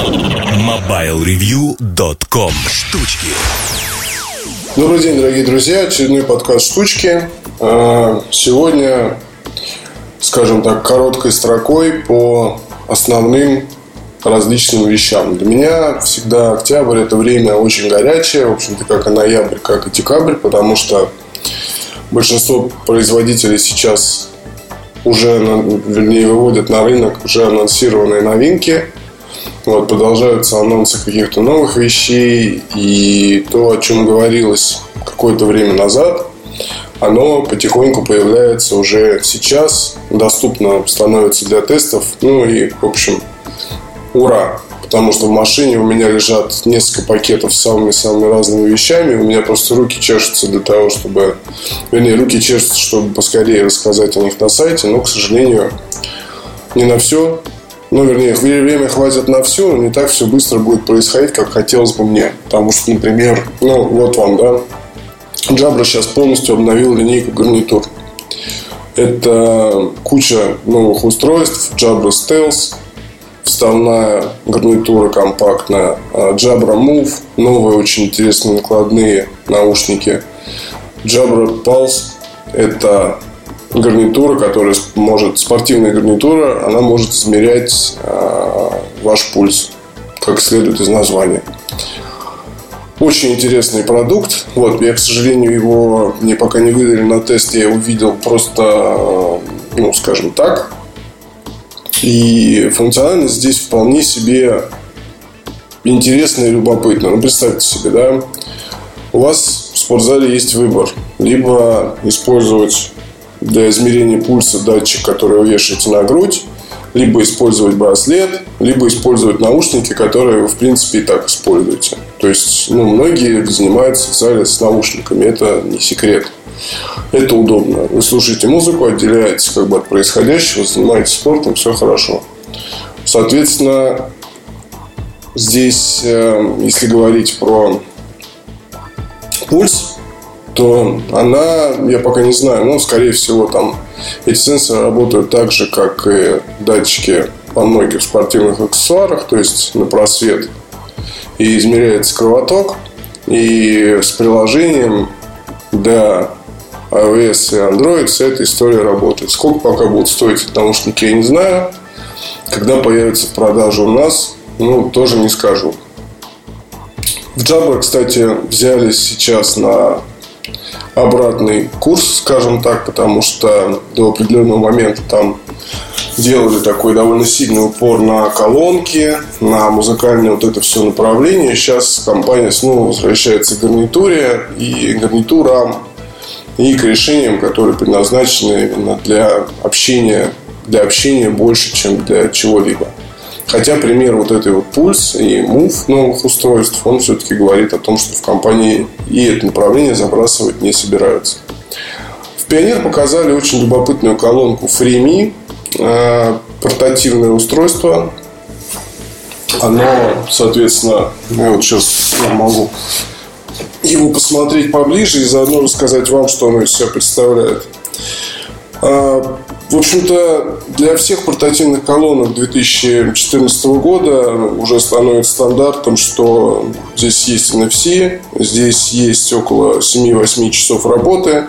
MobileReview.com Штучки Добрый день, дорогие друзья. Очередной подкаст «Штучки». А, Сегодня, скажем так, короткой строкой по основным различным вещам. Для меня всегда октябрь – это время очень горячее, в общем-то, как и ноябрь, как и декабрь, потому что большинство производителей сейчас уже, вернее, выводят на рынок уже анонсированные новинки. Вот, продолжаются анонсы каких-то новых вещей. И то, о чем говорилось какое-то время назад, оно потихоньку появляется уже сейчас, доступно становится для тестов. Ну и, в общем, ура! Потому что в машине у меня лежат несколько пакетов с самыми-самыми разными вещами. У меня просто руки чешутся для того, чтобы... Вернее, руки чешутся, чтобы поскорее рассказать о них на сайте. Но, к сожалению, не на все. Ну, вернее, время хватит на все, но не так все быстро будет происходить, как хотелось бы мне. Потому что, например, ну, вот вам, да, Jabra сейчас полностью обновил линейку гарнитур. Это куча новых устройств, Jabra Stealth, вставная гарнитура компактная, а, Jabra Move, новые очень интересные накладные наушники, Jabra Pulse – это гарнитура, которая может, спортивная гарнитура, она может измерять э, ваш пульс, как следует из названия. Очень интересный продукт. Вот, я, к сожалению, его мне пока не выдали на тест. Я его просто, ну, скажем так. И функциональность здесь вполне себе интересная и любопытная. Ну, представьте себе, да, у вас в спортзале есть выбор. Либо использовать для измерения пульса датчик, который вы вешаете на грудь, либо использовать браслет, либо использовать наушники, которые вы, в принципе, и так используете. То есть, ну, многие занимаются зале с наушниками, это не секрет. Это удобно. Вы слушаете музыку, отделяетесь как бы от происходящего, занимаетесь спортом, все хорошо. Соответственно, здесь, э, если говорить про пульс, то она, я пока не знаю, но, скорее всего, там эти сенсоры работают так же, как и датчики во многих спортивных аксессуарах, то есть на просвет. И измеряется кровоток. И с приложением для iOS и Android вся эта история работает. Сколько пока будут стоить эти наушники, я не знаю. Когда появятся в продаже у нас, ну, тоже не скажу. В Jabra, кстати, взяли сейчас на обратный курс, скажем так, потому что до определенного момента там делали такой довольно сильный упор на колонки, на музыкальное вот это все направление. Сейчас компания снова возвращается к гарнитуре и гарнитурам и к решениям, которые предназначены именно для общения, для общения больше, чем для чего-либо. Хотя пример вот этой вот пульс и мув новых устройств, он все-таки говорит о том, что в компании и это направление забрасывать не собираются. В Пионер показали очень любопытную колонку FreeMe, э, портативное устройство. Оно, соответственно, я вот сейчас могу его посмотреть поближе и заодно рассказать вам, что оно из себя представляет. В общем-то, для всех портативных колонок 2014 года уже становится стандартом, что здесь есть NFC, здесь есть около 7-8 часов работы,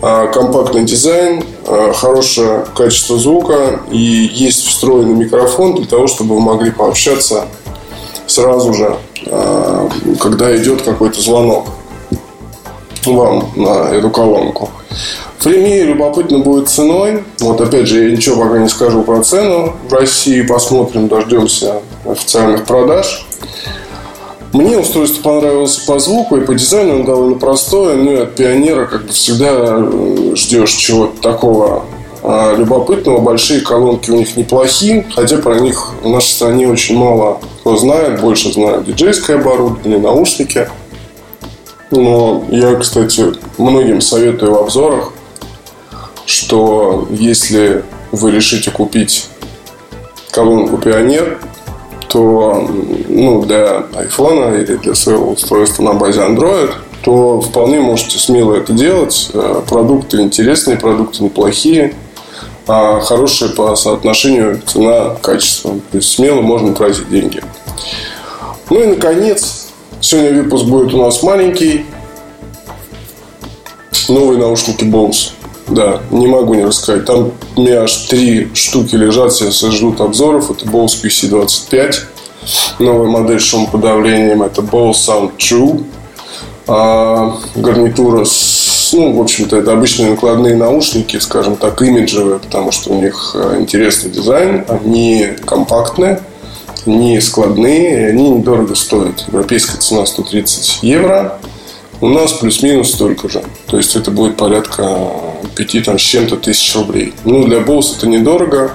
а, компактный дизайн, а, хорошее качество звука и есть встроенный микрофон для того, чтобы вы могли пообщаться сразу же, а, когда идет какой-то звонок вам на эту колонку. Фреми любопытно будет ценой. Вот опять же, я ничего пока не скажу про цену. В России посмотрим, дождемся официальных продаж. Мне устройство понравилось по звуку и по дизайну, он довольно простое. Ну и от пионера, как бы всегда, э, ждешь чего-то такого а, любопытного. Большие колонки у них неплохие, хотя про них в нашей стране очень мало кто знает. Больше знают диджейское оборудование, наушники. Но я, кстати, многим советую в обзорах что если вы решите купить колонку Пионер, то ну, для iPhone или для своего устройства на базе Android, то вполне можете смело это делать. Э, продукты интересные, продукты неплохие, а хорошие по соотношению цена-качество. То есть смело можно тратить деньги. Ну и, наконец, сегодня выпуск будет у нас маленький. Новые наушники Bose. Да, не могу не рассказать. Там у меня аж три штуки лежат, сейчас ждут обзоров. Это Bose QC25. Новая модель с шумоподавлением. Это Bose Sound True. А, гарнитура с, ну, в общем-то, это обычные накладные наушники, скажем так, имиджевые, потому что у них э, интересный дизайн, они компактные, не складные, и они недорого стоят. Европейская цена 130 евро. У нас плюс-минус столько же. То есть это будет порядка 5 там, с чем-то тысяч рублей. Ну, для Bose это недорого.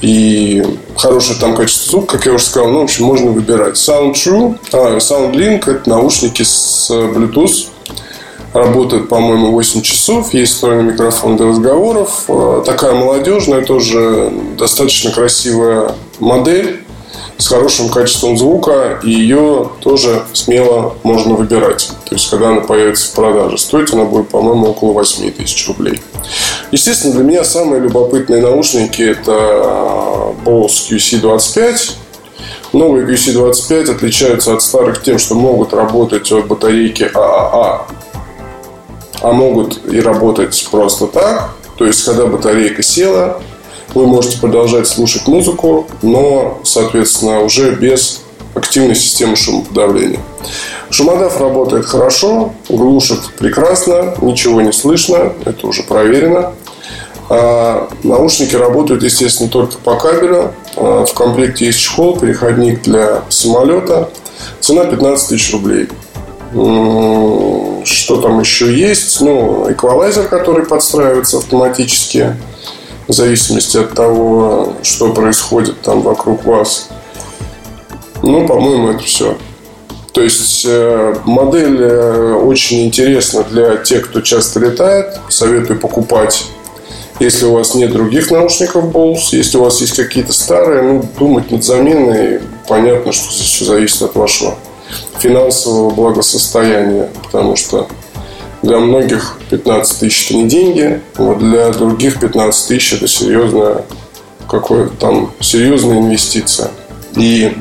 И хорошее там качество звука, как я уже сказал, ну, в общем, можно выбирать. Sound True, а, SoundLink – это наушники с Bluetooth. Работает, по-моему, 8 часов. Есть встроенный микрофон для разговоров. А, такая молодежная, тоже достаточно красивая модель с хорошим качеством звука, и ее тоже смело можно выбирать. То есть, когда она появится в продаже, стоить она будет, по-моему, около 8 тысяч рублей. Естественно, для меня самые любопытные наушники это Bose QC25. Новые QC25 отличаются от старых тем, что могут работать от батарейки ААА, а могут и работать просто так. То есть, когда батарейка села, вы можете продолжать слушать музыку, но, соответственно, уже без активной системы шумоподавления. Шумодав работает хорошо, глушит прекрасно, ничего не слышно, это уже проверено. А наушники работают, естественно, только по кабелю. А в комплекте есть чехол, переходник для самолета. Цена 15 тысяч рублей. Что там еще есть? Ну, эквалайзер, который подстраивается автоматически в зависимости от того, что происходит там вокруг вас. Ну, по-моему, это все. То есть э, модель э, очень интересна для тех, кто часто летает. Советую покупать, если у вас нет других наушников Bose. Если у вас есть какие-то старые, ну, думать над заменой. Понятно, что здесь все зависит от вашего финансового благосостояния. Потому что для многих 15 тысяч это не деньги, вот для других 15 тысяч это серьезная какое-то там серьезная инвестиция. И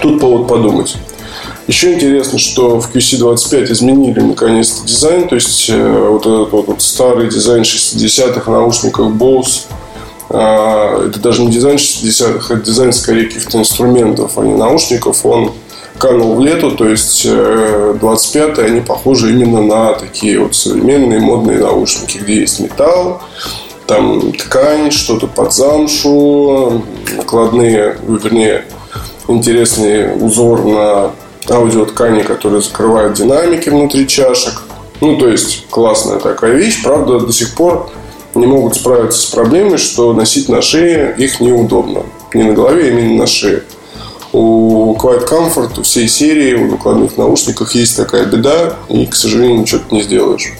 тут повод подумать. Еще интересно, что в QC25 изменили наконец-то дизайн, то есть э, вот этот вот, вот старый дизайн 60-х наушников Bose, а, это даже не дизайн 60-х, это дизайн скорее каких-то инструментов, а не наушников, он канул в лету, то есть 25-е, э, они похожи именно на такие вот современные модные наушники, где есть металл, там ткань, что-то под замшу, накладные, вернее, интересный узор на аудиоткани, которые закрывают динамики внутри чашек. Ну, то есть, классная такая вещь. Правда, до сих пор не могут справиться с проблемой, что носить на шее их неудобно. Не на голове, а именно на шее. У Quiet Comfort, у всей серии, у накладных наушниках есть такая беда, и, к сожалению, ничего ты не сделаешь.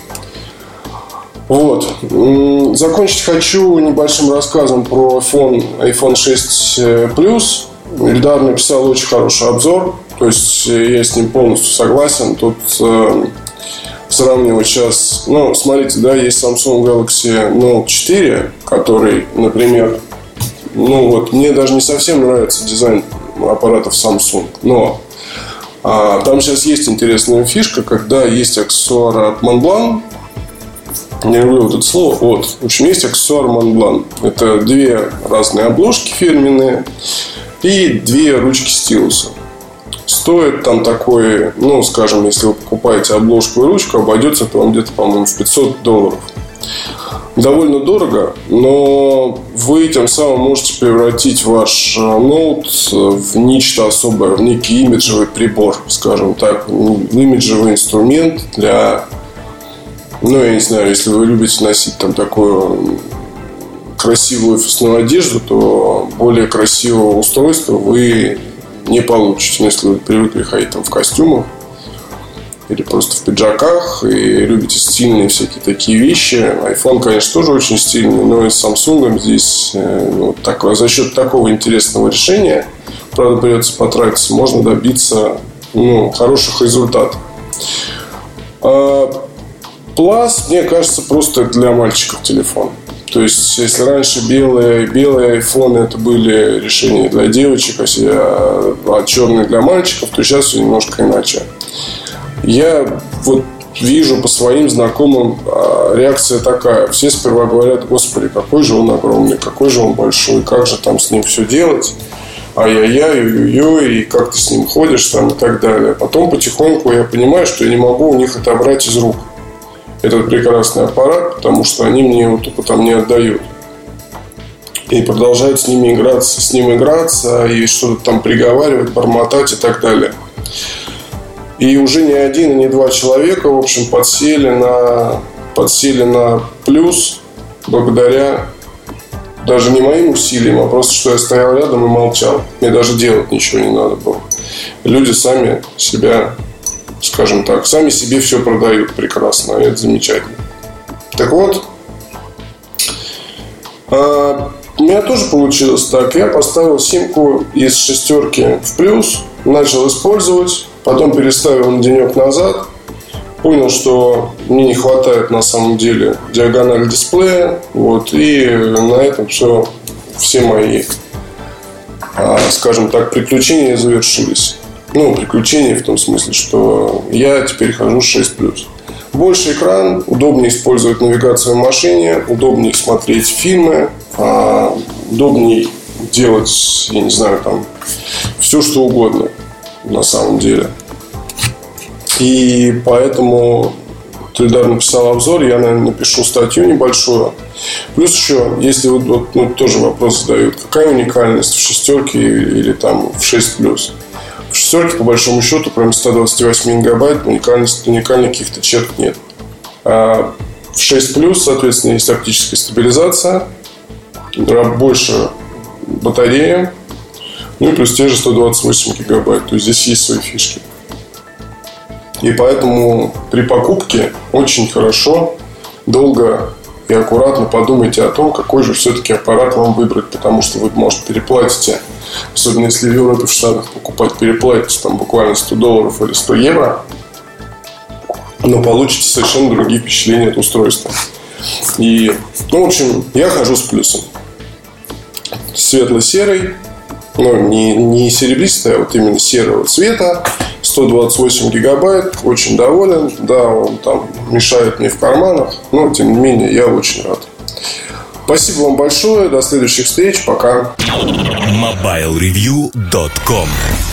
Вот. Закончить хочу небольшим рассказом про iPhone, iPhone 6 Plus. Ильдар написал очень хороший обзор. То есть я с ним полностью согласен. Тут э, сравнивать сейчас... Ну, смотрите, да, есть Samsung Galaxy Note 4, который, например, ну вот, мне даже не совсем нравится дизайн аппаратов Samsung. Но а, там сейчас есть интересная фишка, когда есть аксессуар от Montblanc, не люблю вот это слово. Вот. В общем, есть аксессуар Montblanc. Это две разные обложки фирменные и две ручки стилуса. Стоит там такой, ну, скажем, если вы покупаете обложку и ручку, обойдется это вам где-то, по-моему, в 500 долларов довольно дорого, но вы тем самым можете превратить ваш э, ноут в нечто особое, в некий имиджевый прибор, скажем так, в имиджевый инструмент для, ну, я не знаю, если вы любите носить там такую красивую офисную одежду, то более красивого устройства вы не получите, ну, если вы привыкли ходить там в костюмах или просто в пиджаках и любите стильные всякие такие вещи. iPhone, конечно, тоже очень стильный, но и с Samsung здесь э, вот так, за счет такого интересного решения, правда, придется потратиться, можно добиться ну, хороших результатов. А, Plus, мне кажется, просто для мальчиков телефон. То есть, если раньше белые, белые айфоны это были решения для девочек, а, а черные для мальчиков, то сейчас все немножко иначе. Я вот вижу по своим знакомым а, реакция такая. Все сперва говорят, господи, какой же он огромный, какой же он большой, как же там с ним все делать ай-яй-яй, ой-ой-ой, и как ты с ним ходишь там и так далее. Потом потихоньку я понимаю, что я не могу у них отобрать из рук этот прекрасный аппарат, потому что они мне его тупо там не отдают. И продолжают с ними играться, с ним играться и что-то там приговаривать, бормотать и так далее. И уже не один и не два человека, в общем, подсели на, подсели на плюс благодаря даже не моим усилиям, а просто, что я стоял рядом и молчал. Мне даже делать ничего не надо было. Люди сами себя, скажем так, сами себе все продают прекрасно, и это замечательно. Так вот, а, у меня тоже получилось так. Я поставил симку из шестерки в плюс, начал использовать, потом переставил на денек назад, понял, что мне не хватает на самом деле диагональ дисплея. Вот, и на этом все, все мои, а, скажем так, приключения завершились. Ну, приключения в том смысле, что я теперь хожу 6+. Больше экран, удобнее использовать навигацию в машине, удобнее смотреть фильмы, а, удобнее делать, я не знаю, там, все что угодно на самом деле. И поэтому Тельдар написал обзор, я, наверное, напишу статью небольшую. Плюс еще, если вот, вот ну, тоже вопрос задают, какая уникальность в шестерке или там в 6 плюс. В шестерке, по большому счету, кроме 128 мегабайт, уникальность, уникальных каких-то черт нет. А в 6 плюс, соответственно, есть оптическая стабилизация, больше батарея, ну и плюс те же 128 гигабайт. То есть здесь есть свои фишки. И поэтому при покупке очень хорошо, долго и аккуратно подумайте о том, какой же все-таки аппарат вам выбрать, потому что вы, может, переплатите, особенно если в Европе, в Штатах покупать, переплатите там буквально 100 долларов или 100 евро, но получите совершенно другие впечатления от устройства. И, ну, в общем, я хожу с плюсом. Светло-серый, ну, не, не серебристый, а вот именно серого цвета, 128 гигабайт, очень доволен. Да, он там мешает мне в карманах, но тем не менее я очень рад. Спасибо вам большое, до следующих встреч, пока. MobileReview.com